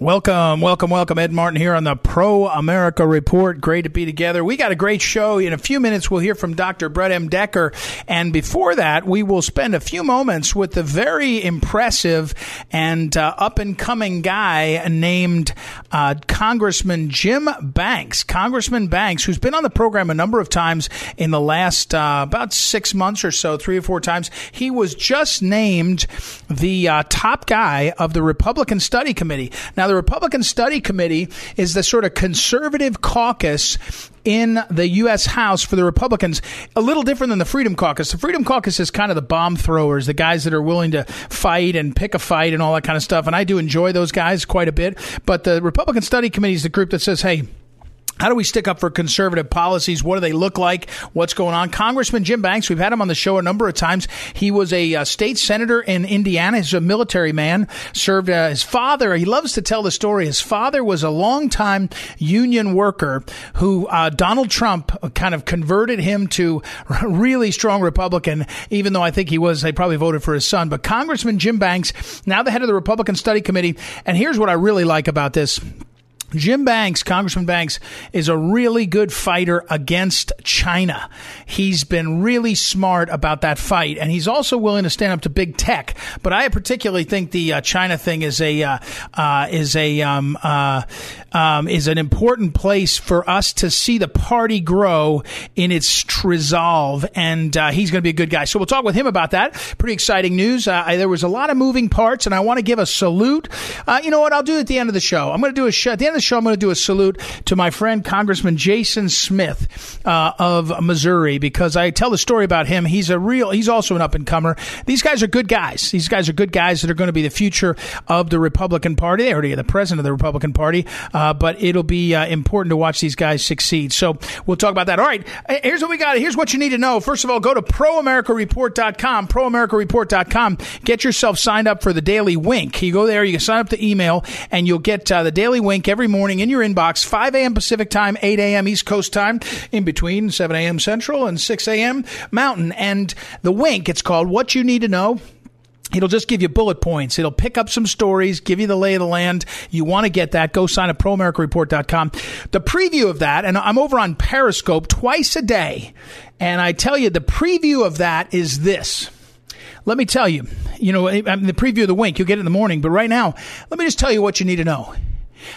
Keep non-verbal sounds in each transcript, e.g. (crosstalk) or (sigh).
Welcome, welcome, welcome. Ed Martin here on the Pro America Report. Great to be together. We got a great show. In a few minutes, we'll hear from Dr. Brett M. Decker. And before that, we will spend a few moments with the very impressive and uh, up and coming guy named uh, Congressman Jim Banks. Congressman Banks, who's been on the program a number of times in the last uh, about six months or so, three or four times. He was just named the uh, top guy of the Republican Study Committee. Now, the Republican Study Committee is the sort of conservative caucus in the U.S. House for the Republicans, a little different than the Freedom Caucus. The Freedom Caucus is kind of the bomb throwers, the guys that are willing to fight and pick a fight and all that kind of stuff. And I do enjoy those guys quite a bit. But the Republican Study Committee is the group that says, hey, how do we stick up for conservative policies? What do they look like? What's going on? Congressman Jim Banks, we've had him on the show a number of times. He was a uh, state senator in Indiana. He's a military man. Served uh, his father. He loves to tell the story. His father was a longtime union worker who uh, Donald Trump kind of converted him to (laughs) really strong Republican, even though I think he was, they probably voted for his son. But Congressman Jim Banks, now the head of the Republican Study Committee. And here's what I really like about this. Jim Banks, Congressman Banks, is a really good fighter against China. He's been really smart about that fight, and he's also willing to stand up to big tech. But I particularly think the uh, China thing is a uh, uh, is a um, uh, um, is an important place for us to see the party grow in its resolve, and uh, he's going to be a good guy. So we'll talk with him about that. Pretty exciting news. Uh, I, there was a lot of moving parts, and I want to give a salute. you know what? I'll do it at the end of the show. I'm going to do a show at the end the show, I'm going to do a salute to my friend Congressman Jason Smith uh, of Missouri because I tell the story about him. He's a real. He's also an up and comer. These guys are good guys. These guys are good guys that are going to be the future of the Republican Party. They already are the president of the Republican Party, uh, but it'll be uh, important to watch these guys succeed. So we'll talk about that. All right, here's what we got. Here's what you need to know. First of all, go to proamericareport.com. Proamericareport.com. Get yourself signed up for the Daily Wink. You go there, you can sign up to email, and you'll get uh, the Daily Wink every morning in your inbox, 5 a.m. Pacific time, 8 a.m. East Coast time, in between 7 a.m. Central and 6 a.m. Mountain. And the Wink, it's called What You Need to Know. It'll just give you bullet points. It'll pick up some stories, give you the lay of the land. You want to get that, go sign up proamericareport.com. The preview of that, and I'm over on Periscope twice a day, and I tell you the preview of that is this. Let me tell you, you know, the preview of the wink, you'll get it in the morning, but right now, let me just tell you what you need to know.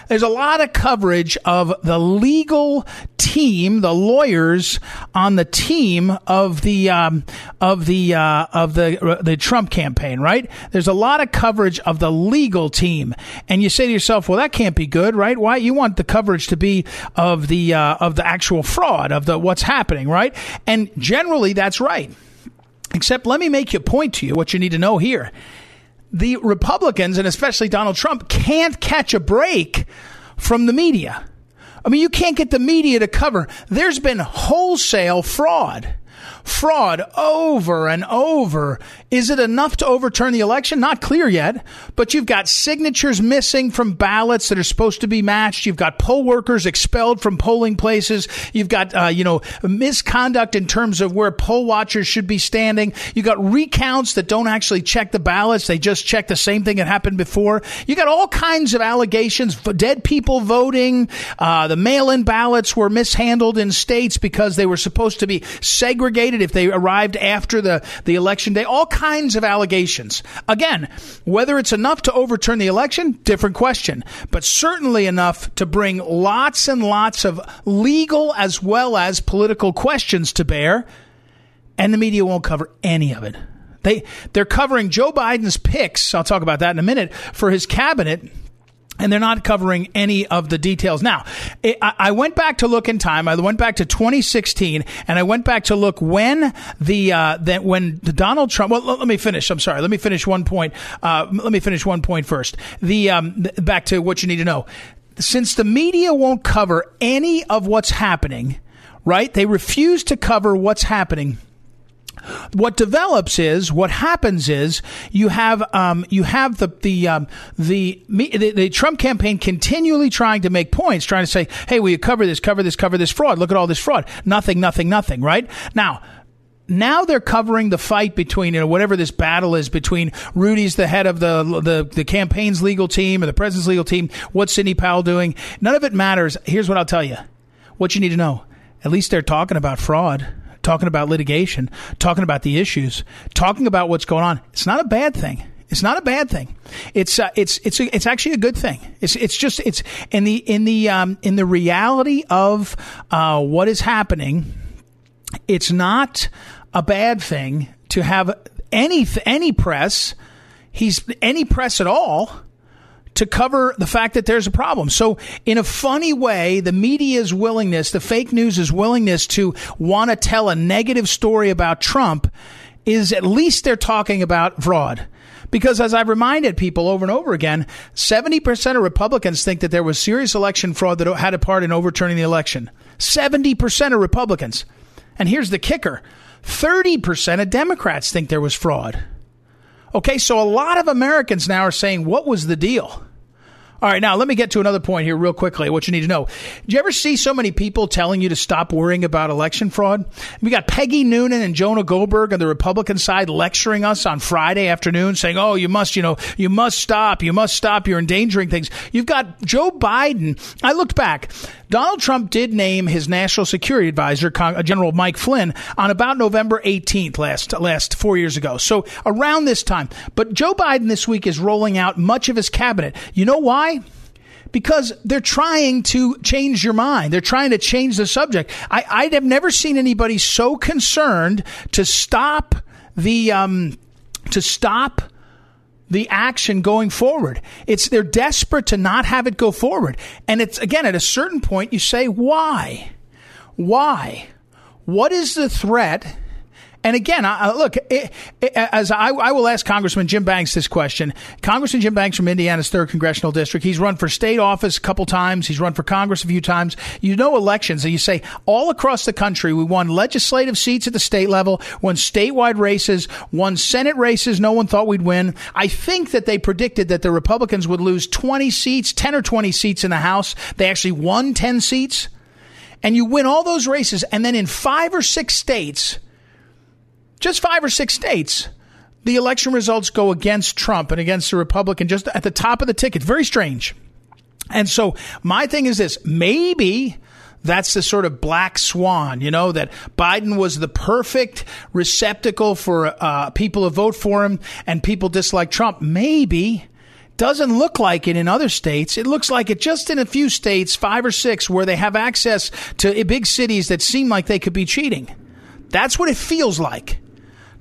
There's a lot of coverage of the legal team, the lawyers on the team of the um, of the uh, of the uh, the Trump campaign, right? There's a lot of coverage of the legal team, and you say to yourself, "Well, that can't be good, right? Why you want the coverage to be of the uh, of the actual fraud of the what's happening, right?" And generally, that's right. Except, let me make a point to you. What you need to know here the Republicans, and especially Donald Trump, can't catch a break from the media. I mean, you can't get the media to cover. There's been wholesale fraud fraud over and over. Is it enough to overturn the election? Not clear yet, but you've got signatures missing from ballots that are supposed to be matched. You've got poll workers expelled from polling places. You've got, uh, you know, misconduct in terms of where poll watchers should be standing. You've got recounts that don't actually check the ballots. They just check the same thing that happened before. You got all kinds of allegations. Dead people voting. Uh, the mail-in ballots were mishandled in states because they were supposed to be segregated if they arrived after the, the election day. All kinds of allegations. Again, whether it's enough to overturn the election, different question, but certainly enough to bring lots and lots of legal as well as political questions to bear, and the media won't cover any of it. They they're covering Joe Biden's picks. I'll talk about that in a minute for his cabinet and they're not covering any of the details. Now, I went back to look in time. I went back to 2016, and I went back to look when the uh, that when the Donald Trump. Well, let me finish. I'm sorry. Let me finish one point. Uh, let me finish one point first. The um, back to what you need to know. Since the media won't cover any of what's happening, right? They refuse to cover what's happening what develops is what happens is you have um, you have the the, um, the, the the Trump campaign continually trying to make points, trying to say, "Hey, will you cover this, cover this, cover this fraud? Look at all this fraud. Nothing, nothing, nothing." Right now now they're covering the fight between you know whatever this battle is between Rudy's the head of the the, the campaign's legal team or the president's legal team. What's Sidney Powell doing? None of it matters. Here's what I'll tell you. What you need to know. At least they're talking about fraud talking about litigation, talking about the issues, talking about what's going on. It's not a bad thing. It's not a bad thing. It's uh, it's it's a, it's actually a good thing. It's it's just it's in the in the um, in the reality of uh, what is happening. It's not a bad thing to have any any press. He's any press at all to cover the fact that there's a problem. So, in a funny way, the media's willingness, the fake news' willingness to want to tell a negative story about Trump is at least they're talking about fraud. Because as I've reminded people over and over again, 70% of Republicans think that there was serious election fraud that had a part in overturning the election. 70% of Republicans. And here's the kicker 30% of Democrats think there was fraud. Okay, so a lot of Americans now are saying, what was the deal? All right, now let me get to another point here real quickly. What you need to know. Do you ever see so many people telling you to stop worrying about election fraud? We got Peggy Noonan and Jonah Goldberg on the Republican side lecturing us on Friday afternoon saying, oh, you must, you know, you must stop. You must stop. You're endangering things. You've got Joe Biden. I looked back. Donald Trump did name his national security advisor, uh, General Mike Flynn, on about November 18th last, last four years ago. So around this time. But Joe Biden this week is rolling out much of his cabinet. You know why? because they're trying to change your mind. They're trying to change the subject. I, I have never seen anybody so concerned to stop the um, to stop the action going forward. It's they're desperate to not have it go forward. And it's again at a certain point you say why? Why? What is the threat and again, I, look, it, it, as I, I, will ask Congressman Jim Banks this question. Congressman Jim Banks from Indiana's third congressional district. He's run for state office a couple times. He's run for Congress a few times. You know elections, and you say all across the country, we won legislative seats at the state level, won statewide races, won Senate races. No one thought we'd win. I think that they predicted that the Republicans would lose 20 seats, 10 or 20 seats in the House. They actually won 10 seats. And you win all those races, and then in five or six states just five or six states, the election results go against Trump and against the Republican just at the top of the ticket. Very strange. And so my thing is this maybe that's the sort of black swan, you know, that Biden was the perfect receptacle for uh, people to vote for him and people dislike Trump. Maybe doesn't look like it in other states. It looks like it just in a few states, five or six, where they have access to big cities that seem like they could be cheating. That's what it feels like.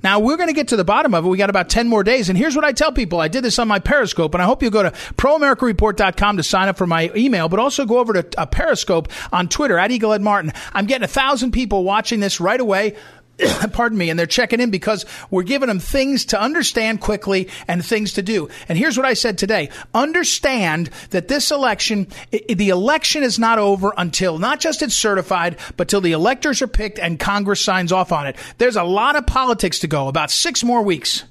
Now, we're going to get to the bottom of it. We got about 10 more days. And here's what I tell people. I did this on my Periscope, and I hope you go to proamericareport.com to sign up for my email, but also go over to uh, Periscope on Twitter at Eagle Ed Martin. I'm getting a thousand people watching this right away. (coughs) pardon me, and they're checking in because we're giving them things to understand quickly and things to do. And here's what I said today. Understand that this election, the election is not over until not just it's certified, but till the electors are picked and Congress signs off on it. There's a lot of politics to go, about six more weeks.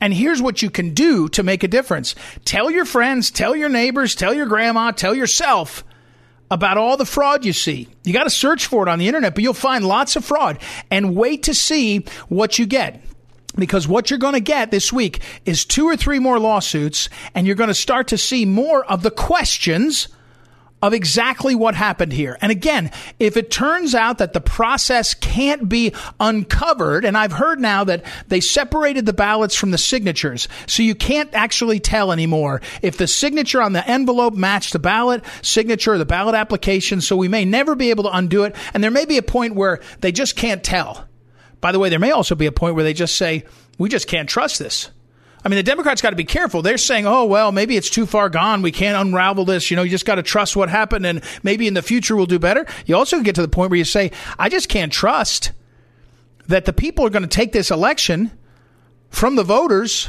And here's what you can do to make a difference. Tell your friends, tell your neighbors, tell your grandma, tell yourself about all the fraud you see. You got to search for it on the internet, but you'll find lots of fraud and wait to see what you get. Because what you're going to get this week is two or three more lawsuits, and you're going to start to see more of the questions of exactly what happened here. And again, if it turns out that the process can't be uncovered, and I've heard now that they separated the ballots from the signatures, so you can't actually tell anymore if the signature on the envelope matched the ballot signature, or the ballot application, so we may never be able to undo it. And there may be a point where they just can't tell. By the way, there may also be a point where they just say, we just can't trust this. I mean, the Democrats got to be careful. They're saying, oh, well, maybe it's too far gone. We can't unravel this. You know, you just got to trust what happened and maybe in the future we'll do better. You also get to the point where you say, I just can't trust that the people are going to take this election from the voters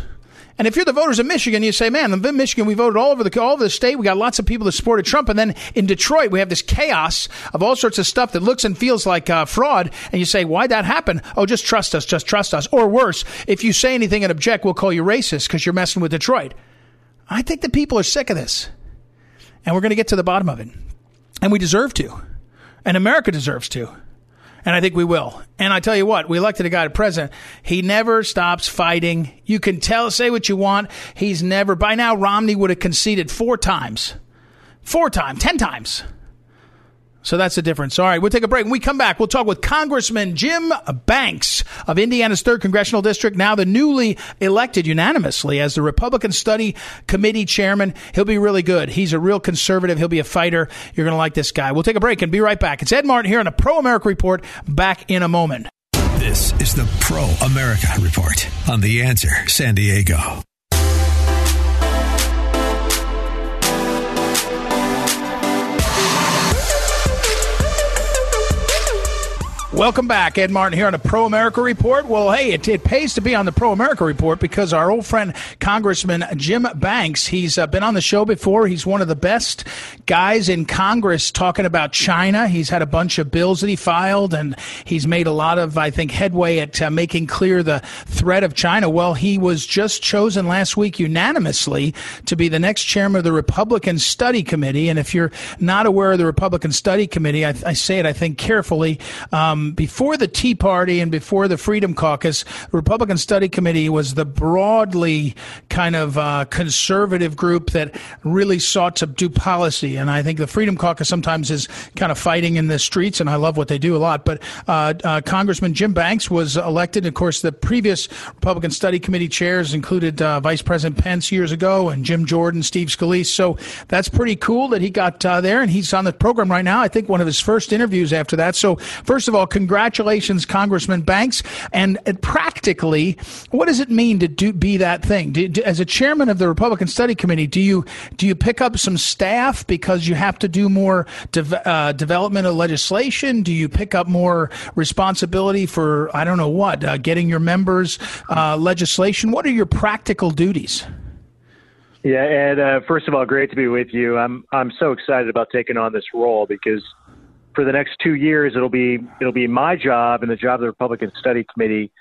and if you're the voters of Michigan, you say, man, in Michigan, we voted all over the all over the state. We got lots of people that supported Trump. And then in Detroit, we have this chaos of all sorts of stuff that looks and feels like uh, fraud. And you say, why'd that happen? Oh, just trust us. Just trust us. Or worse, if you say anything and object, we'll call you racist because you're messing with Detroit. I think the people are sick of this. And we're going to get to the bottom of it. And we deserve to. And America deserves to and I think we will. And I tell you what, we elected a guy to president. He never stops fighting. You can tell, say what you want. He's never, by now, Romney would have conceded four times. Four times, ten times. So that's the difference. All right, we'll take a break. When we come back, we'll talk with Congressman Jim Banks of Indiana's 3rd Congressional District, now the newly elected unanimously as the Republican Study Committee chairman. He'll be really good. He's a real conservative. He'll be a fighter. You're going to like this guy. We'll take a break and be right back. It's Ed Martin here on a Pro America Report. Back in a moment. This is the Pro America Report on The Answer San Diego. Welcome back. Ed Martin here on the Pro America Report. Well, hey, it, it, pays to be on the Pro America Report because our old friend Congressman Jim Banks, he's uh, been on the show before. He's one of the best guys in Congress talking about China. He's had a bunch of bills that he filed, and he's made a lot of, I think, headway at uh, making clear the threat of China. Well, he was just chosen last week unanimously to be the next chairman of the Republican Study Committee. And if you're not aware of the Republican Study Committee, I, I say it, I think, carefully. Um, before the Tea Party and before the Freedom Caucus, the Republican Study Committee was the broadly kind of uh, conservative group that really sought to do policy. And I think the Freedom Caucus sometimes is kind of fighting in the streets, and I love what they do a lot. But uh, uh, Congressman Jim Banks was elected. Of course, the previous Republican Study Committee chairs included uh, Vice President Pence years ago and Jim Jordan, Steve Scalise. So that's pretty cool that he got uh, there, and he's on the program right now. I think one of his first interviews after that. So first of all, congratulations, Congressman Banks. And practically, what does it mean to do, be that thing? Do, do, as a chairman of the Republican Study Committee, do you do you pick up some staff because you have to do more de- uh, development of legislation? Do you pick up more responsibility for I don't know what uh, getting your members uh, legislation? What are your practical duties? Yeah, Ed. Uh, first of all, great to be with you. I'm I'm so excited about taking on this role because for the next two years, it'll be it'll be my job and the job of the Republican Study Committee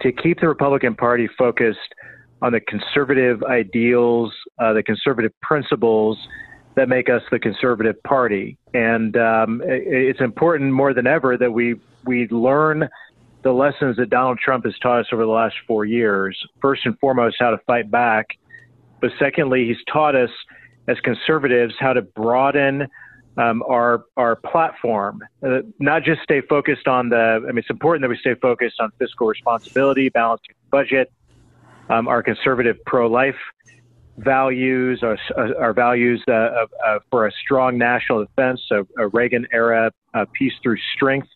to keep the Republican Party focused on the conservative ideals, uh, the conservative principles that make us the conservative party. And um, it's important more than ever that we we learn the lessons that Donald Trump has taught us over the last four years. First and foremost, how to fight back, but secondly, he's taught us as conservatives how to broaden um, our our platform, uh, not just stay focused on the. I mean, it's important that we stay focused on fiscal responsibility, balancing budget, um, our conservative pro-life values, our, our values uh, uh, for a strong national defense, a, a Reagan era uh, peace through strength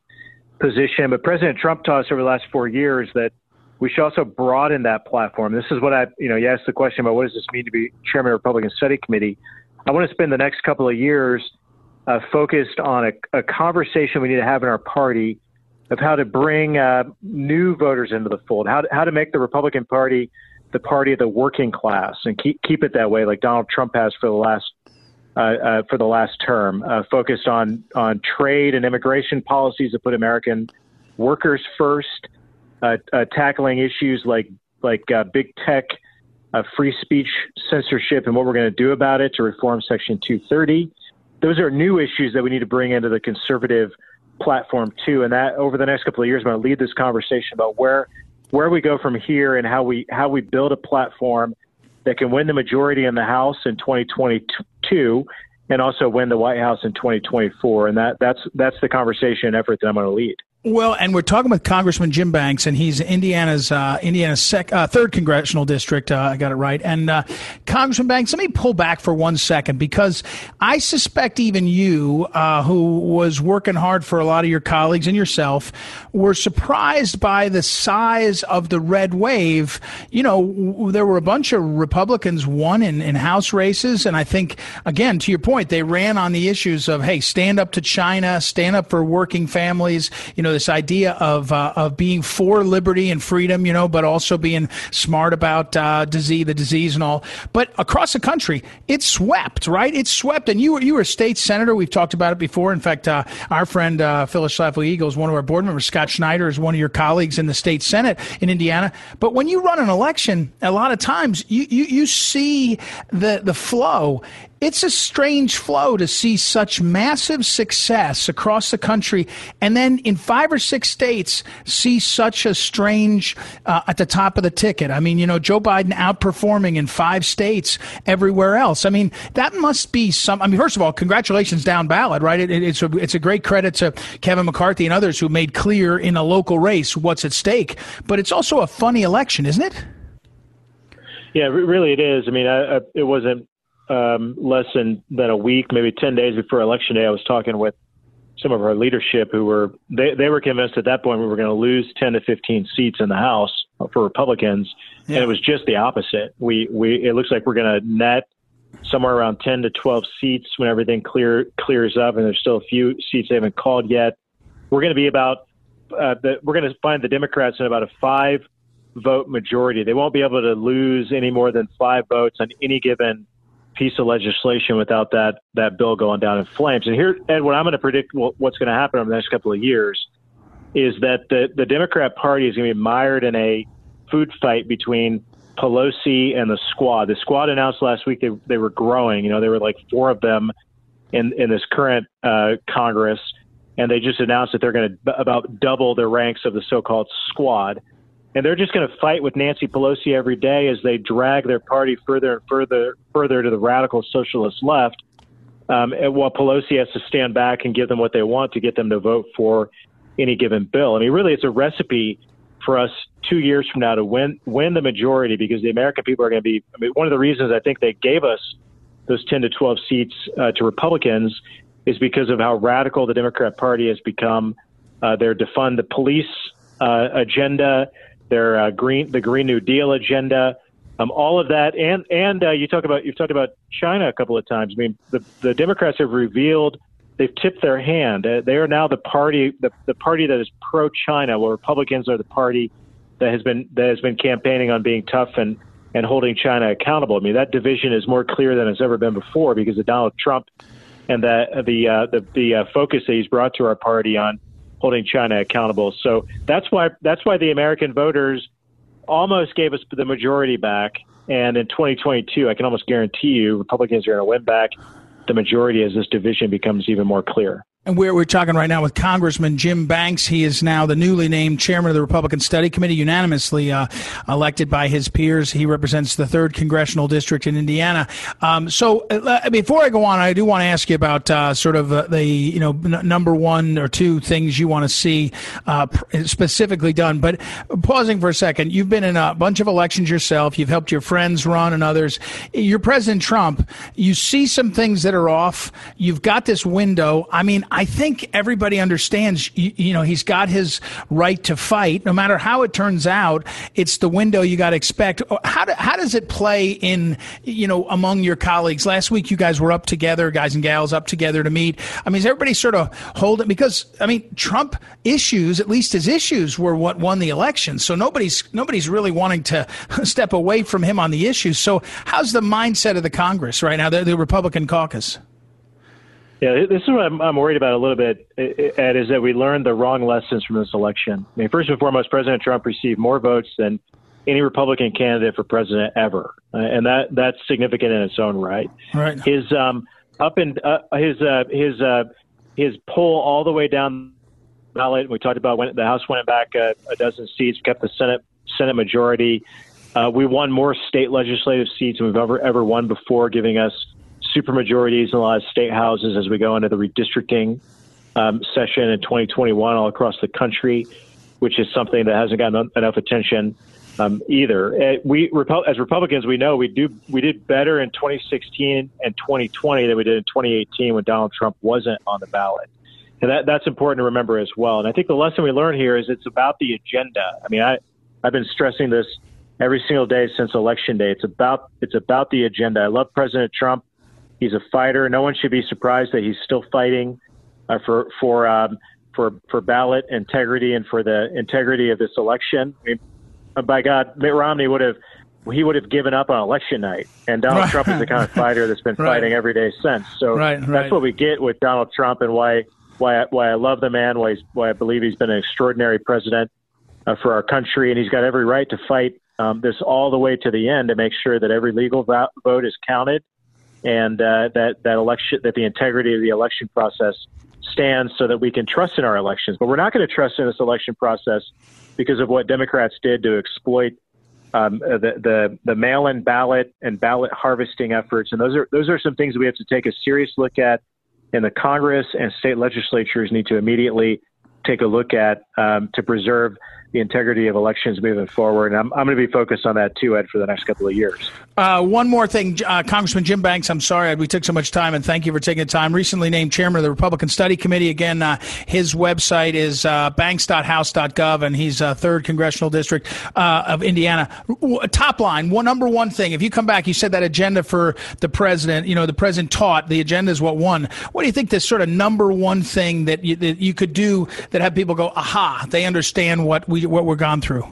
position. But President Trump taught us over the last four years that we should also broaden that platform. This is what I, you know, you asked the question about what does this mean to be chairman of the Republican Study Committee. I want to spend the next couple of years uh, focused on a, a, conversation we need to have in our party of how to bring uh, new voters into the fold, how to, how to make the Republican Party the party of the working class and keep keep it that way, like Donald Trump has for the last uh, uh for the last term, uh, focused on on trade and immigration policies that put American workers first, uh, tackling issues like like big tech. free speech censorship and what we're going to do about it to reform Section 230, those are new issues that we need to bring into the conservative platform too. And that over the next couple of years, I'm going to lead this conversation about where where we go from here and how we how we build a platform that can win the majority in the House in 2022 and also win the White House in 2024. And that that's that's the conversation and effort that I'm going to lead. Well, and we're talking with Congressman Jim Banks, and he's Indiana's uh, Indiana's sec, uh, third congressional district. Uh, I got it right. And uh, Congressman Banks, let me pull back for one second because I suspect even you, uh, who was working hard for a lot of your colleagues and yourself, were surprised by the size of the red wave. You know, there were a bunch of Republicans won in, in House races, and I think again to your point, they ran on the issues of hey, stand up to China, stand up for working families. You know know, this idea of uh, of being for liberty and freedom, you know, but also being smart about uh, disease, the disease and all. But across the country, it swept, right? It swept. And you were you were a state senator. We've talked about it before. In fact, uh, our friend uh, Phyllis Schlafly Eagles, one of our board members, Scott Schneider, is one of your colleagues in the state senate in Indiana. But when you run an election, a lot of times you you, you see the the flow it's a strange flow to see such massive success across the country and then in five or six states see such a strange uh, at the top of the ticket. I mean, you know, Joe Biden outperforming in five states everywhere else. I mean, that must be some. I mean, first of all, congratulations down ballot, right? It, it, it's, a, it's a great credit to Kevin McCarthy and others who made clear in a local race what's at stake. But it's also a funny election, isn't it? Yeah, really it is. I mean, I, I, it wasn't um, less than, than a week, maybe 10 days before election day, I was talking with some of our leadership who were, they, they were convinced at that point we were going to lose 10 to 15 seats in the House for Republicans. Yeah. And it was just the opposite. We, we, it looks like we're going to net somewhere around 10 to 12 seats when everything clear, clears up. And there's still a few seats they haven't called yet. We're going to be about, uh, the, we're going to find the Democrats in about a five vote majority. They won't be able to lose any more than five votes on any given piece of legislation without that that bill going down in flames. And here, Ed, what I'm going to predict what's going to happen over the next couple of years is that the the Democrat Party is going to be mired in a food fight between Pelosi and the Squad. The Squad announced last week they they were growing. You know, there were like four of them in in this current uh, Congress, and they just announced that they're going to about double their ranks of the so-called Squad and they're just going to fight with Nancy Pelosi every day as they drag their party further and further further to the radical socialist left. Um, while Pelosi has to stand back and give them what they want to get them to vote for any given bill. I mean, really, it's a recipe for us two years from now to win win the majority because the American people are going to be. I mean, one of the reasons I think they gave us those 10 to 12 seats uh, to Republicans is because of how radical the Democrat Party has become. Uh, they're defund the police uh, agenda their uh, green the Green New Deal agenda, um, all of that, and and uh, you talk about you've talked about China a couple of times. I mean, the the Democrats have revealed they've tipped their hand. Uh, they are now the party the, the party that is pro China, while Republicans are the party that has been that has been campaigning on being tough and and holding China accountable. I mean, that division is more clear than it's ever been before because of Donald Trump and that the uh, the the uh, focus that he's brought to our party on holding China accountable. So that's why that's why the American voters almost gave us the majority back. And in 2022, I can almost guarantee you Republicans are going to win back the majority as this division becomes even more clear. And we're, we're talking right now with Congressman Jim Banks. He is now the newly named chairman of the Republican Study Committee, unanimously uh, elected by his peers. He represents the third congressional district in Indiana. Um, so uh, before I go on, I do want to ask you about uh, sort of uh, the you know n- number one or two things you want to see uh, specifically done. But pausing for a second, you've been in a bunch of elections yourself. You've helped your friends run and others. You're President Trump. You see some things that are off. You've got this window. I mean. Think everybody understands, you, you, know, he's got his right to fight. No matter how it turns out, it's the window you got to expect. Oh, how, do, how does it play in, you know, among your colleagues? Last week, you guys were up together, guys and gals up together to meet. I mean, is everybody sort of holding, because, I mean, Trump issues, at least his issues, were what won the election. So nobody's, nobody's really wanting to (laughs) step away from him on the issues. So how's the mindset of the Congress right now, the, the Republican caucus? Yeah, this is what I'm, I'm worried about a little bit, Ed, is that we learned the wrong lessons from this election. I mean, first and foremost, President Trump received more votes than any Republican candidate for president ever, uh, and that that's significant in its own right. Right. His um up and uh, his uh, his uh, his pull all the way down the ballot. We talked about when the House went back a, a dozen seats, kept the Senate Senate majority. Uh, we won more state legislative seats than we've ever ever won before, giving us supermajorities in a lot of state houses as we go into the redistricting um, session in 2021 all across the country, which is something that hasn't gotten enough attention um, either. Uh, we as Republicans, we know we do we did better in 2016 and 2020 than we did in 2018 when Donald Trump wasn't on the ballot. And that, that's important to remember as well. And I think the lesson we learn here is it's about the agenda. I mean, I, I've been stressing this every single day since election day. It's about it's about the agenda. I love President Trump. He's a fighter. No one should be surprised that he's still fighting uh, for for um, for for ballot integrity and for the integrity of this election. I mean, uh, by God, Mitt Romney would have he would have given up on election night, and Donald right. Trump is the kind of (laughs) fighter that's been right. fighting every day since. So right, that's what we get with Donald Trump, and why why why I love the man, why why I believe he's been an extraordinary president uh, for our country, and he's got every right to fight um, this all the way to the end to make sure that every legal vote is counted, and uh, that that election that the integrity of the election process stands, so that we can trust in our elections. But we're not going to trust in this election process because of what Democrats did to exploit um, the, the the mail-in ballot and ballot harvesting efforts, and those are those are some things we have to take a serious look at and the Congress and state legislatures need to immediately take a look at um, to preserve the integrity of elections moving forward. And I'm, I'm going to be focused on that too, Ed, for the next couple of years. Uh, one more thing, uh, Congressman Jim Banks. I'm sorry we took so much time, and thank you for taking the time. Recently named chairman of the Republican Study Committee. Again, uh, his website is uh, banks.house.gov, and he's uh, third congressional district uh, of Indiana. Top line, one number one thing. If you come back, you said that agenda for the president. You know, the president taught the agenda is what won. What do you think? This sort of number one thing that you, that you could do that have people go, aha, they understand what we what we're gone through?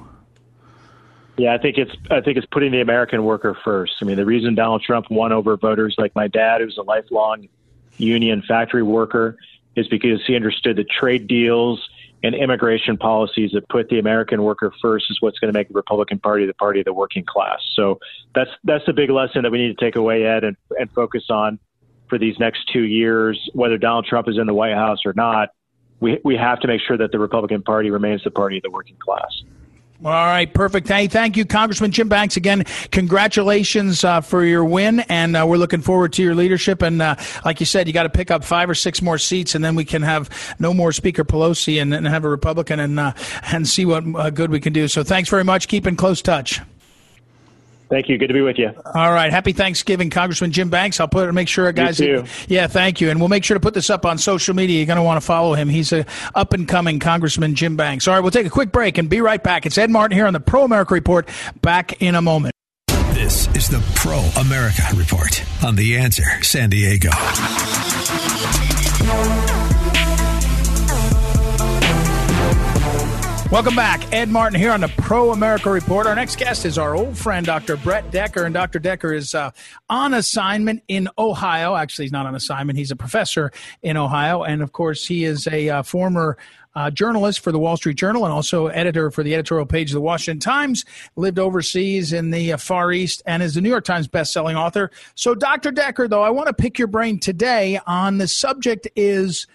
Yeah, I think it's I think it's putting the American worker first. I mean, the reason Donald Trump won over voters like my dad, who's a lifelong union factory worker, is because he understood that trade deals and immigration policies that put the American worker first is what's going to make the Republican Party the party of the working class. So that's that's the big lesson that we need to take away, Ed, and, and focus on for these next two years, whether Donald Trump is in the White House or not we, we have to make sure that the Republican Party remains the party of the working class. All right, perfect. Hey, thank you, Congressman Jim Banks. Again, congratulations uh, for your win, and uh, we're looking forward to your leadership. And uh, like you said, you got to pick up five or six more seats, and then we can have no more Speaker Pelosi and, and have a Republican and uh, and see what uh, good we can do. So, thanks very much. Keep in close touch. Thank you. Good to be with you. All right. Happy Thanksgiving, Congressman Jim Banks. I'll put make sure guys. You too. Yeah, thank you, and we'll make sure to put this up on social media. You're going to want to follow him. He's a up and coming Congressman Jim Banks. All right, we'll take a quick break and be right back. It's Ed Martin here on the Pro America Report. Back in a moment. This is the Pro America Report on the Answer San Diego. Welcome back. Ed Martin here on the Pro America Report. Our next guest is our old friend, Dr. Brett Decker. And Dr. Decker is uh, on assignment in Ohio. Actually, he's not on assignment, he's a professor in Ohio. And of course, he is a uh, former uh, journalist for the Wall Street Journal and also editor for the editorial page of the Washington Times. Lived overseas in the uh, Far East and is the New York Times best-selling author. So, Dr. Decker, though, I want to pick your brain today on the subject is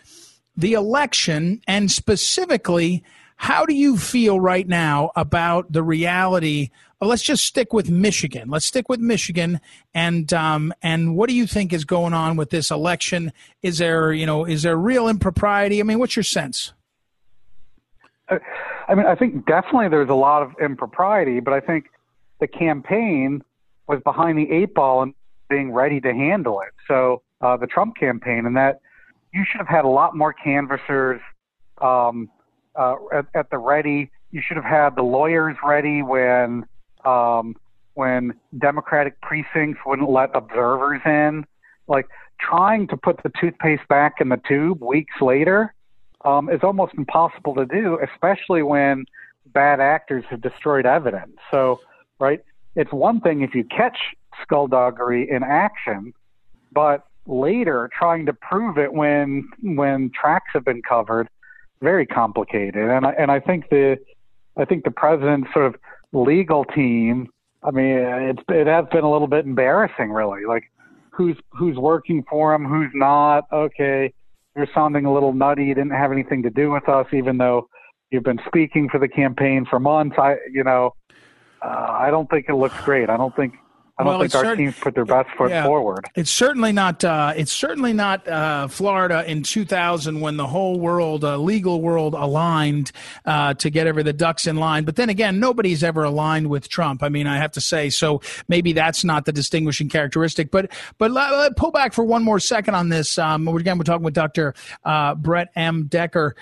the election and specifically how do you feel right now about the reality? Let's just stick with Michigan. Let's stick with Michigan, and um, and what do you think is going on with this election? Is there you know is there real impropriety? I mean, what's your sense? I mean, I think definitely there's a lot of impropriety, but I think the campaign was behind the eight ball and being ready to handle it. So uh, the Trump campaign, and that you should have had a lot more canvassers. Um, uh, at, at the ready. You should have had the lawyers ready when um, when Democratic precincts wouldn't let observers in. Like trying to put the toothpaste back in the tube weeks later um, is almost impossible to do, especially when bad actors have destroyed evidence. So, right, it's one thing if you catch skullduggery in action, but later trying to prove it when when tracks have been covered very complicated. And I, and I think the I think the president's sort of legal team. I mean, it's it has been a little bit embarrassing, really. Like who's who's working for him, who's not. Okay, you're sounding a little nutty. You didn't have anything to do with us, even though you've been speaking for the campaign for months. I, you know, uh, I don't think it looks great. I don't think I don't well, think our cert- teams put their best foot yeah, forward. It's certainly not. Uh, it's certainly not uh, Florida in 2000 when the whole world, uh, legal world, aligned uh, to get every the ducks in line. But then again, nobody's ever aligned with Trump. I mean, I have to say. So maybe that's not the distinguishing characteristic. But but let, pull back for one more second on this. Um, again, we're talking with Dr. Uh, Brett M. Decker.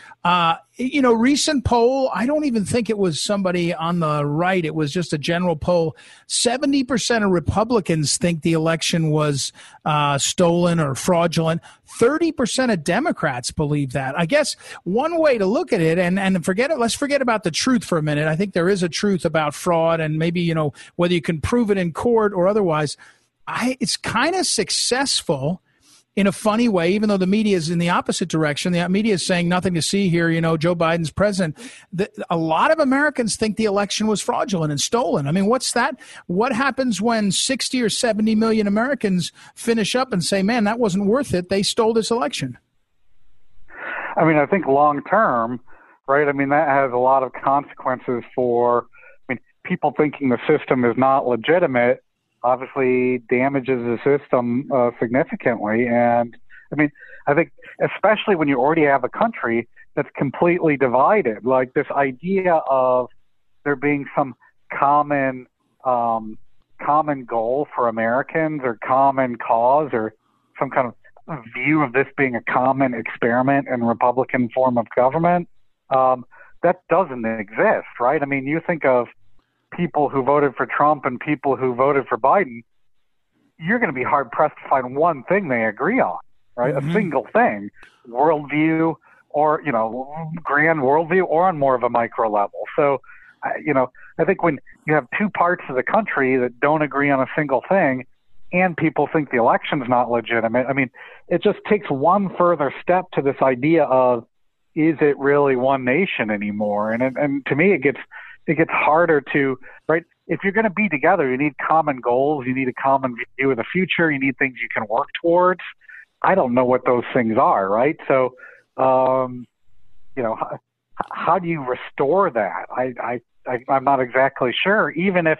You know, recent poll, I don't even think it was somebody on the right. It was just a general poll. 70% of Republicans think the election was uh, stolen or fraudulent. 30% of Democrats believe that. I guess one way to look at it, and, and forget it, let's forget about the truth for a minute. I think there is a truth about fraud and maybe, you know, whether you can prove it in court or otherwise. I, it's kind of successful in a funny way, even though the media is in the opposite direction. The media is saying nothing to see here. You know, Joe Biden's president. The, a lot of Americans think the election was fraudulent and stolen. I mean, what's that? What happens when 60 or 70 million Americans finish up and say, man, that wasn't worth it? They stole this election. I mean, I think long term, right? I mean, that has a lot of consequences for, I mean, people thinking the system is not legitimate obviously damages the system uh, significantly. And I mean, I think especially when you already have a country that's completely divided, like this idea of there being some common um, common goal for Americans or common cause or some kind of view of this being a common experiment in Republican form of government. Um, that doesn't exist, right? I mean, you think of people who voted for Trump and people who voted for Biden, you're going to be hard pressed to find one thing they agree on, right? Mm-hmm. A single thing, worldview, or you know, grand worldview, or on more of a micro level. So, you know, I think when you have two parts of the country that don't agree on a single thing, and people think the election's not legitimate, I mean, it just takes one further step to this idea of is it really one nation anymore? And and to me, it gets it gets harder to right? If you're going to be together you need common goals you need a common view of the future you need things you can work towards. I don't know what those things are right? So um you know how, how do you restore that? I, I i i'm not exactly sure. Even if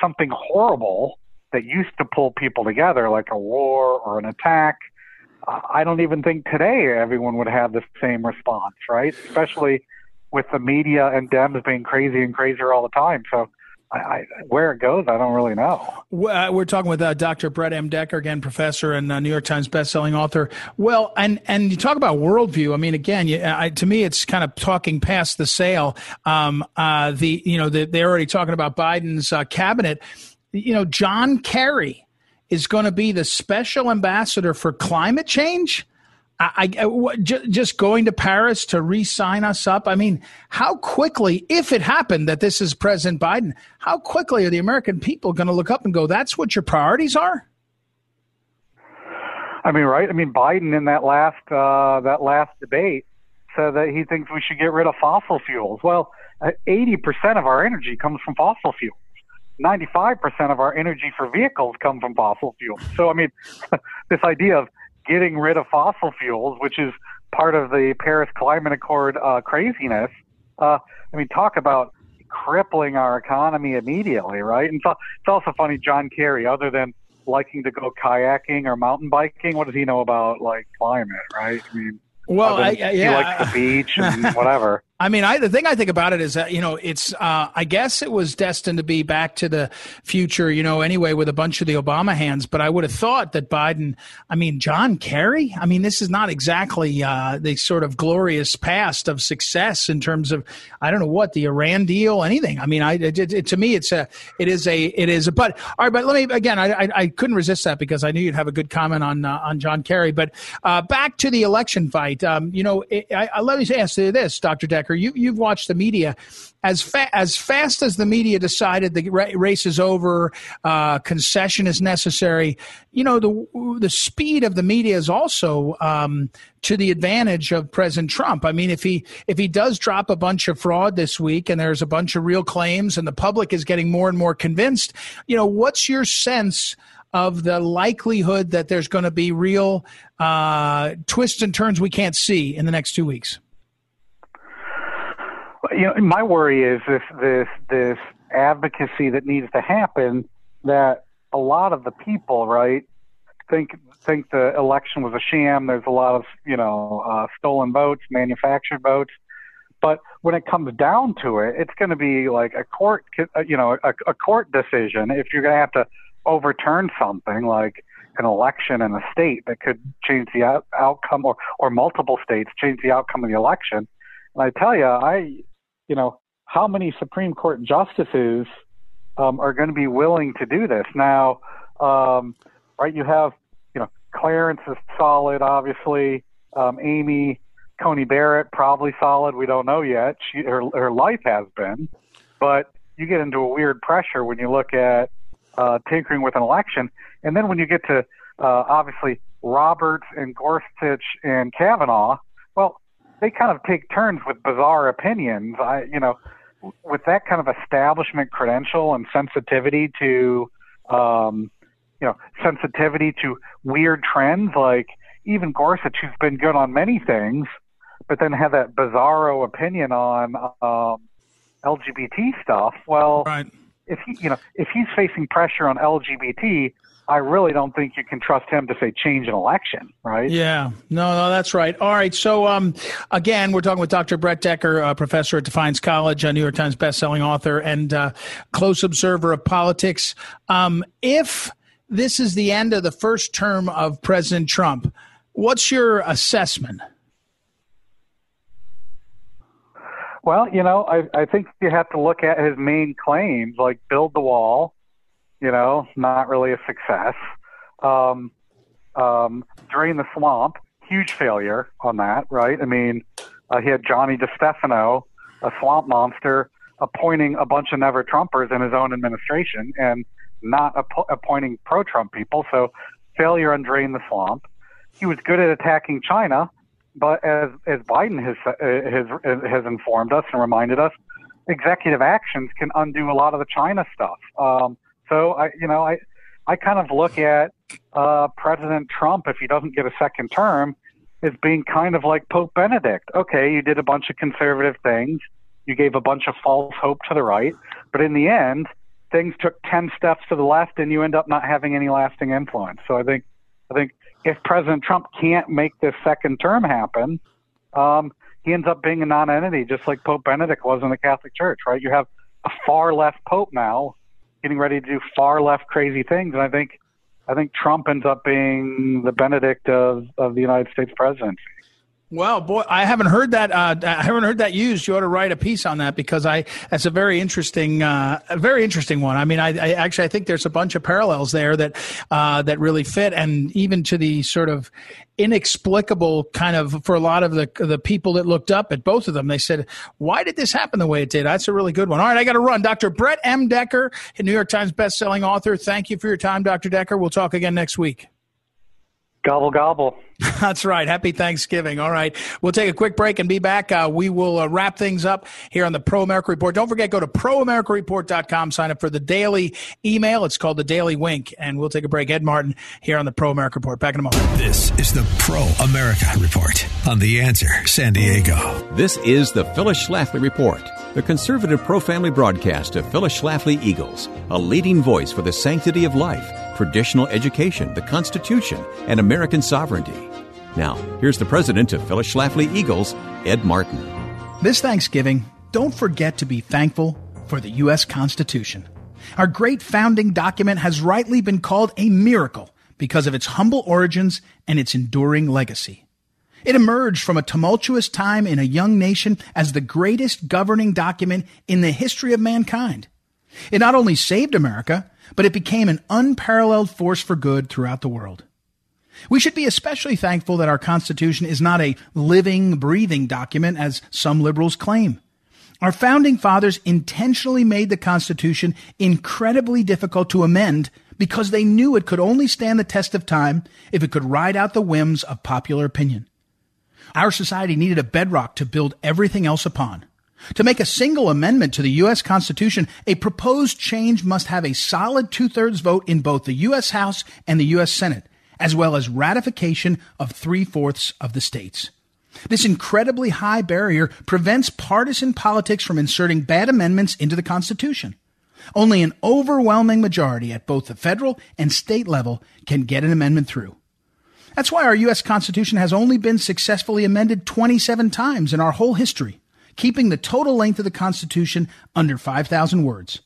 something horrible that used to pull people together like a war or an attack I don't even think today everyone would have the same response, right? Especially with the media and Dems being crazy and crazier all the time. So I, I, where it goes, I don't really know. Uh, we're talking with uh, Dr. Brett M. Decker, again, professor and uh, New York Times bestselling author. Well, and and you talk about worldview. I mean, again, you, I, to me, it's kind of talking past the sale. Um, uh, the you know the, they're already talking about Biden's uh, cabinet. You know, John Kerry is going to be the special ambassador for climate change. I, I, just going to Paris to re-sign us up. I mean, how quickly, if it happened that this is President Biden, how quickly are the American people going to look up and go, "That's what your priorities are"? I mean, right? I mean, Biden in that last uh, that last debate said that he thinks we should get rid of fossil fuels. Well, uh, eighty percent of our energy comes from fossil fuels. 95% of our energy for vehicles come from fossil fuels. So, I mean, (laughs) this idea of getting rid of fossil fuels, which is part of the Paris Climate Accord uh, craziness. Uh, I mean, talk about crippling our economy immediately, right? And so it's also funny, John Kerry, other than liking to go kayaking or mountain biking, what does he know about like climate, right? I mean, well, I, yeah, he likes the beach and (laughs) whatever. I mean, I, the thing I think about it is that, you know, it's, uh, I guess it was destined to be back to the future, you know, anyway, with a bunch of the Obama hands. But I would have thought that Biden, I mean, John Kerry, I mean, this is not exactly, uh, the sort of glorious past of success in terms of, I don't know what, the Iran deal, anything. I mean, I, it, it, to me, it's a, it is a, it is a, but, all right, but let me, again, I, I, I couldn't resist that because I knew you'd have a good comment on, uh, on John Kerry. But, uh, back to the election fight, um, you know, I, I, let me ask you this, Dr. Decker you you've watched the media as fa- as fast as the media decided the race is over, uh, concession is necessary. You know the the speed of the media is also um, to the advantage of President Trump. I mean, if he if he does drop a bunch of fraud this week and there's a bunch of real claims and the public is getting more and more convinced, you know, what's your sense? of the likelihood that there's going to be real uh, twists and turns we can't see in the next two weeks? You know, my worry is this this this advocacy that needs to happen that a lot of the people, right, think think the election was a sham. There's a lot of you know uh, stolen votes, manufactured votes. But when it comes down to it, it's going to be like a court, uh, you know, a, a court decision. If you're going to have to overturn something like an election in a state that could change the out- outcome, or or multiple states change the outcome of the election. And I tell you, I, you know, how many Supreme Court justices um, are going to be willing to do this now? Um, right, you have, you know, Clarence is solid, obviously. Um, Amy Coney Barrett probably solid. We don't know yet. She her her life has been, but you get into a weird pressure when you look at uh, tinkering with an election, and then when you get to uh, obviously Roberts and Gorsuch and Kavanaugh, they kind of take turns with bizarre opinions. I you know, with that kind of establishment credential and sensitivity to, um, you know, sensitivity to weird trends like even Gorsuch, who's been good on many things, but then have that bizarro opinion on um, LGBT stuff. Well, right. if he, you know, if he's facing pressure on LGBT, I really don't think you can trust him to say change an election, right? Yeah, no, no, that's right. All right, so um, again, we're talking with Dr. Brett Decker, a professor at Defiance College, a New York Times bestselling author, and uh, close observer of politics. Um, if this is the end of the first term of President Trump, what's your assessment? Well, you know, I, I think you have to look at his main claims, like build the wall, you know, not really a success. Um, um, drain the swamp, huge failure on that, right? I mean, uh, he had Johnny DeStefano, a swamp monster, appointing a bunch of never Trumpers in his own administration and not app- appointing pro Trump people. So, failure on drain the swamp. He was good at attacking China but as as Biden has uh, has has informed us and reminded us, executive actions can undo a lot of the China stuff. Um, so I, you know, I I kind of look at uh, President Trump if he doesn't get a second term as being kind of like Pope Benedict. Okay, you did a bunch of conservative things, you gave a bunch of false hope to the right, but in the end, things took ten steps to the left, and you end up not having any lasting influence. So I think I think if President Trump can't make this second term happen, um, he ends up being a non-entity, just like Pope Benedict was in the Catholic Church. Right? You have a far left pope now, getting ready to do far left crazy things, and I think, I think Trump ends up being the Benedict of of the United States presidency. Well, boy, I haven't heard that. Uh, I haven't heard that used. You ought to write a piece on that because I that's a very interesting, uh, a very interesting one. I mean, I, I, actually I think there's a bunch of parallels there that uh, that really fit, and even to the sort of inexplicable kind of for a lot of the the people that looked up at both of them. They said, "Why did this happen the way it did?" That's a really good one. All right, I got to run. Dr. Brett M. Decker, New York Times best-selling author. Thank you for your time, Dr. Decker. We'll talk again next week. Gobble gobble. (laughs) That's right. Happy Thanksgiving. All right. We'll take a quick break and be back. Uh, we will uh, wrap things up here on the Pro America Report. Don't forget, go to proamericareport.com, sign up for the daily email. It's called the Daily Wink. And we'll take a break. Ed Martin here on the Pro America Report. Back in a moment. This is the Pro America Report on The Answer San Diego. This is the Phyllis Schlafly Report, the conservative pro family broadcast of Phyllis Schlafly Eagles, a leading voice for the sanctity of life traditional education, the Constitution, and American sovereignty. Now, here's the president of Phyllis Schlafly Eagles, Ed Martin. This Thanksgiving, don't forget to be thankful for the U.S. Constitution. Our great founding document has rightly been called a miracle because of its humble origins and its enduring legacy. It emerged from a tumultuous time in a young nation as the greatest governing document in the history of mankind. It not only saved America, but it became an unparalleled force for good throughout the world. We should be especially thankful that our Constitution is not a living, breathing document as some liberals claim. Our founding fathers intentionally made the Constitution incredibly difficult to amend because they knew it could only stand the test of time if it could ride out the whims of popular opinion. Our society needed a bedrock to build everything else upon. To make a single amendment to the U.S. Constitution, a proposed change must have a solid two thirds vote in both the U.S. House and the U.S. Senate, as well as ratification of three fourths of the states. This incredibly high barrier prevents partisan politics from inserting bad amendments into the Constitution. Only an overwhelming majority at both the federal and state level can get an amendment through. That's why our U.S. Constitution has only been successfully amended 27 times in our whole history, keeping the total length of the Constitution under 5,000 words.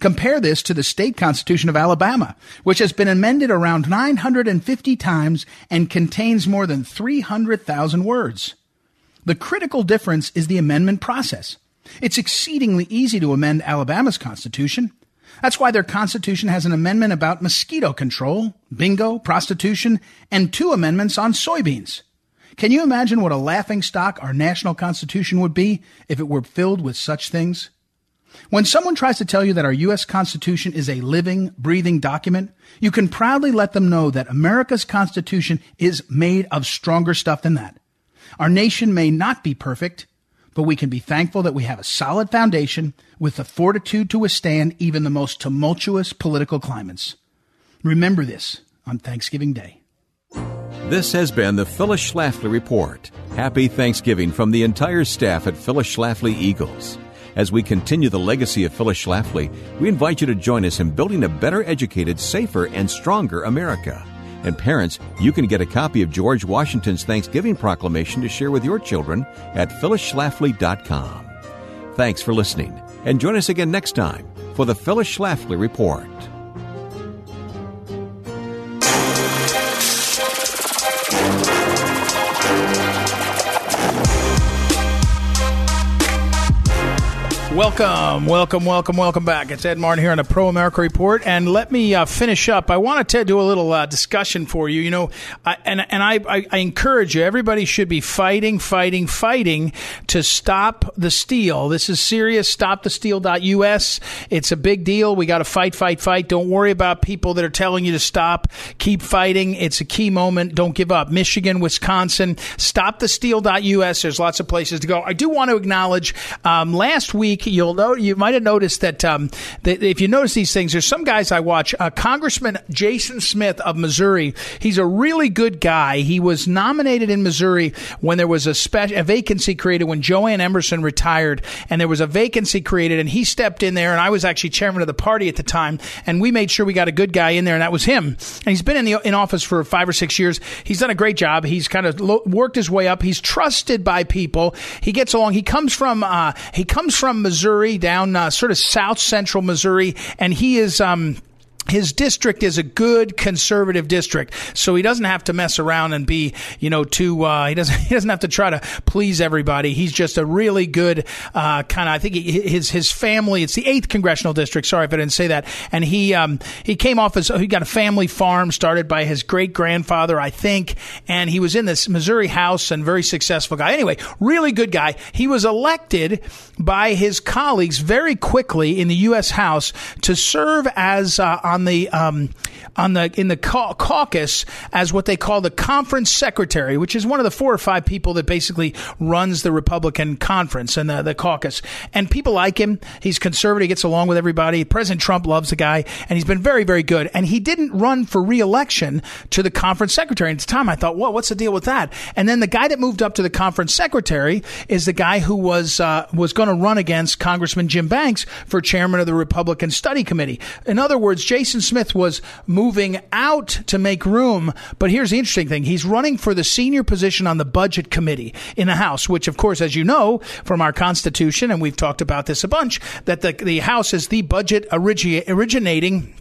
Compare this to the state constitution of Alabama, which has been amended around 950 times and contains more than 300,000 words. The critical difference is the amendment process. It's exceedingly easy to amend Alabama's constitution. That's why their constitution has an amendment about mosquito control, bingo, prostitution, and two amendments on soybeans. Can you imagine what a laughing stock our national constitution would be if it were filled with such things? When someone tries to tell you that our U.S. Constitution is a living, breathing document, you can proudly let them know that America's Constitution is made of stronger stuff than that. Our nation may not be perfect, but we can be thankful that we have a solid foundation with the fortitude to withstand even the most tumultuous political climates. Remember this on Thanksgiving Day. This has been the Phyllis Schlafly Report. Happy Thanksgiving from the entire staff at Phyllis Schlafly Eagles. As we continue the legacy of Phyllis Schlafly, we invite you to join us in building a better educated, safer, and stronger America. And parents, you can get a copy of George Washington's Thanksgiving Proclamation to share with your children at phyllisschlafly.com. Thanks for listening, and join us again next time for the Phyllis Schlafly Report. Welcome, welcome, welcome, welcome back. It's Ed Martin here on the Pro America Report, and let me uh, finish up. I wanted to do a little uh, discussion for you. You know, I, and and I, I, I encourage you. Everybody should be fighting, fighting, fighting to stop the steal. This is serious. StopTheSteal.us. It's a big deal. We got to fight, fight, fight. Don't worry about people that are telling you to stop. Keep fighting. It's a key moment. Don't give up. Michigan, Wisconsin. StopTheSteal.us. There's lots of places to go. I do want to acknowledge um, last week you'll know you might have noticed that, um, that if you notice these things, there's some guys I watch. Uh, Congressman Jason Smith of Missouri. He's a really good guy. He was nominated in Missouri when there was a special a vacancy created when Jo Ann Emerson retired, and there was a vacancy created, and he stepped in there. And I was actually chairman of the party at the time, and we made sure we got a good guy in there, and that was him. And he's been in the in office for five or six years. He's done a great job. He's kind of lo- worked his way up. He's trusted by people. He gets along. He comes from uh, he comes from Missouri. Missouri, down uh, sort of south central Missouri, and he is. Um, his district is a good conservative district, so he doesn't have to mess around and be, you know, too. Uh, he doesn't. (laughs) He doesn't have to try to please everybody. He's just a really good uh, kind of. I think he, his his family. It's the eighth congressional district. Sorry if I didn't say that. And he um, he came off as he got a family farm started by his great grandfather, I think, and he was in this Missouri House and very successful guy. Anyway, really good guy. He was elected by his colleagues very quickly in the U.S. House to serve as uh, on the um, on the in the caucus as what they call the conference secretary, which is one of the four or five people that basically runs the Republican conference and the, the caucus. And people like him. He's conservative, he gets along with everybody. President Trump loves the guy, and he's been very, very good. And he didn't run for reelection to the conference secretary. And at the time, I thought, well, what's the deal with that? And then the guy that moved up to the conference secretary is the guy who was uh, was going to run against Congressman Jim Banks for chairman of the Republican Study Committee. In other words, Jason Smith was moving out to make room. But here's the interesting thing. He's running for the senior position on the budget committee in the House, which of course, as you know from our Constitution, and we've talked about this a bunch, that the, the House is the budget origi- originating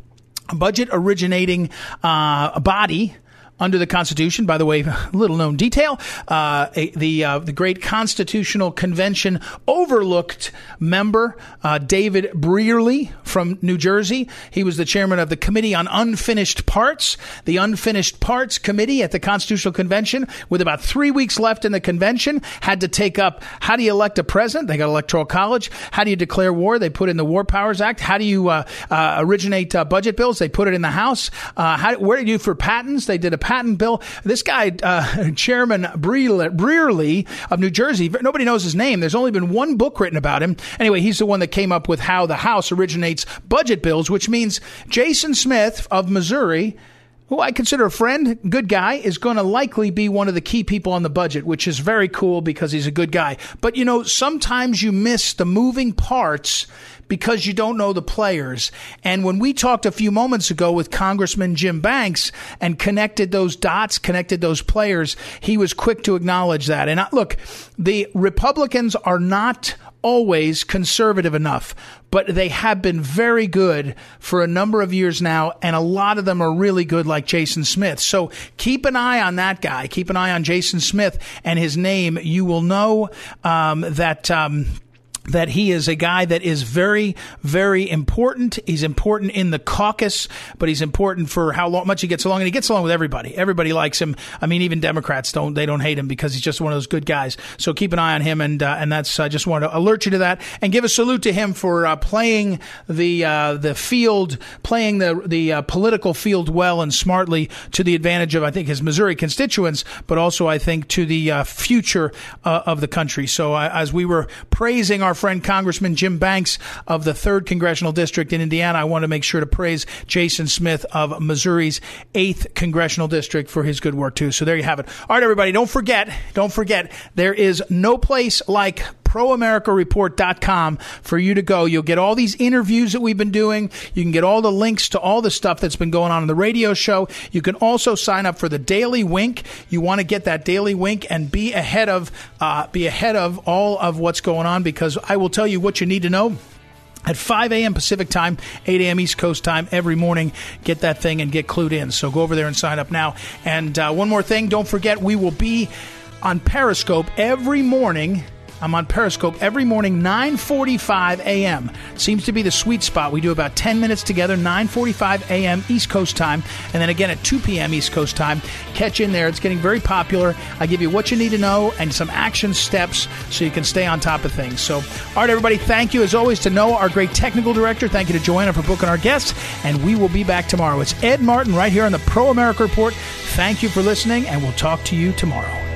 budget originating uh, body under the Constitution. By the way, (laughs) little known detail: uh, the uh, the great Constitutional Convention overlooked member uh, David Brearley from New Jersey. He was the chairman of the Committee on Unfinished Parts, the Unfinished Parts Committee at the Constitutional Convention. With about three weeks left in the convention, had to take up how do you elect a president? They got electoral college. How do you declare war? They put in the War Powers Act. How do you uh, uh, originate uh, budget bills? They put it in the House. how, where do you for patents? They did a patent bill. This guy, uh, (laughs) Chairman Brearley of New Jersey, nobody knows his name. There's only been one book written about him. Anyway, he's the one that came up with how the House originates budget bills, which means Jason Smith of Missouri who I consider a friend, good guy, is going to likely be one of the key people on the budget, which is very cool because he's a good guy. But you know, sometimes you miss the moving parts because you don't know the players. And when we talked a few moments ago with Congressman Jim Banks and connected those dots, connected those players, he was quick to acknowledge that. And look, the Republicans are not always conservative enough, but they have been very good for a number of years now, and a lot of them are really good, like Jason Smith. So keep an eye on that guy. Keep an eye on Jason Smith and his name. You will know um, that. Um, that he is a guy that is very, very important. He's important in the caucus, but he's important for how long, much he gets along, and he gets along with everybody. Everybody likes him. I mean, even Democrats don't they don't hate him because he's just one of those good guys. So keep an eye on him, and uh, and that's I just want to alert you to that and give a salute to him for uh, playing the uh, the field, playing the the uh, political field well and smartly to the advantage of I think his Missouri constituents, but also I think to the uh, future uh, of the country. So as we were praising our our friend Congressman Jim Banks of the 3rd Congressional District in Indiana. I want to make sure to praise Jason Smith of Missouri's 8th Congressional District for his good work, too. So there you have it. All right, everybody, don't forget, don't forget, there is no place like proamericareport.com for you to go. You'll get all these interviews that we've been doing. You can get all the links to all the stuff that's been going on in the radio show. You can also sign up for the Daily Wink. You want to get that Daily Wink and be ahead of uh, be ahead of all of what's going on because I will tell you what you need to know at 5 a.m. Pacific time, 8 a.m. East Coast time every morning. Get that thing and get clued in. So go over there and sign up now. And uh, one more thing, don't forget we will be on Periscope every morning I'm on Periscope every morning, 9:45 a.m. Seems to be the sweet spot. We do about 10 minutes together, 9:45 a.m. East Coast time, and then again at 2 p.m. East Coast time. Catch in there. It's getting very popular. I give you what you need to know and some action steps so you can stay on top of things. So, all right, everybody. Thank you as always to Noah, our great technical director. Thank you to Joanna for booking our guests, and we will be back tomorrow. It's Ed Martin right here on the Pro America Report. Thank you for listening, and we'll talk to you tomorrow.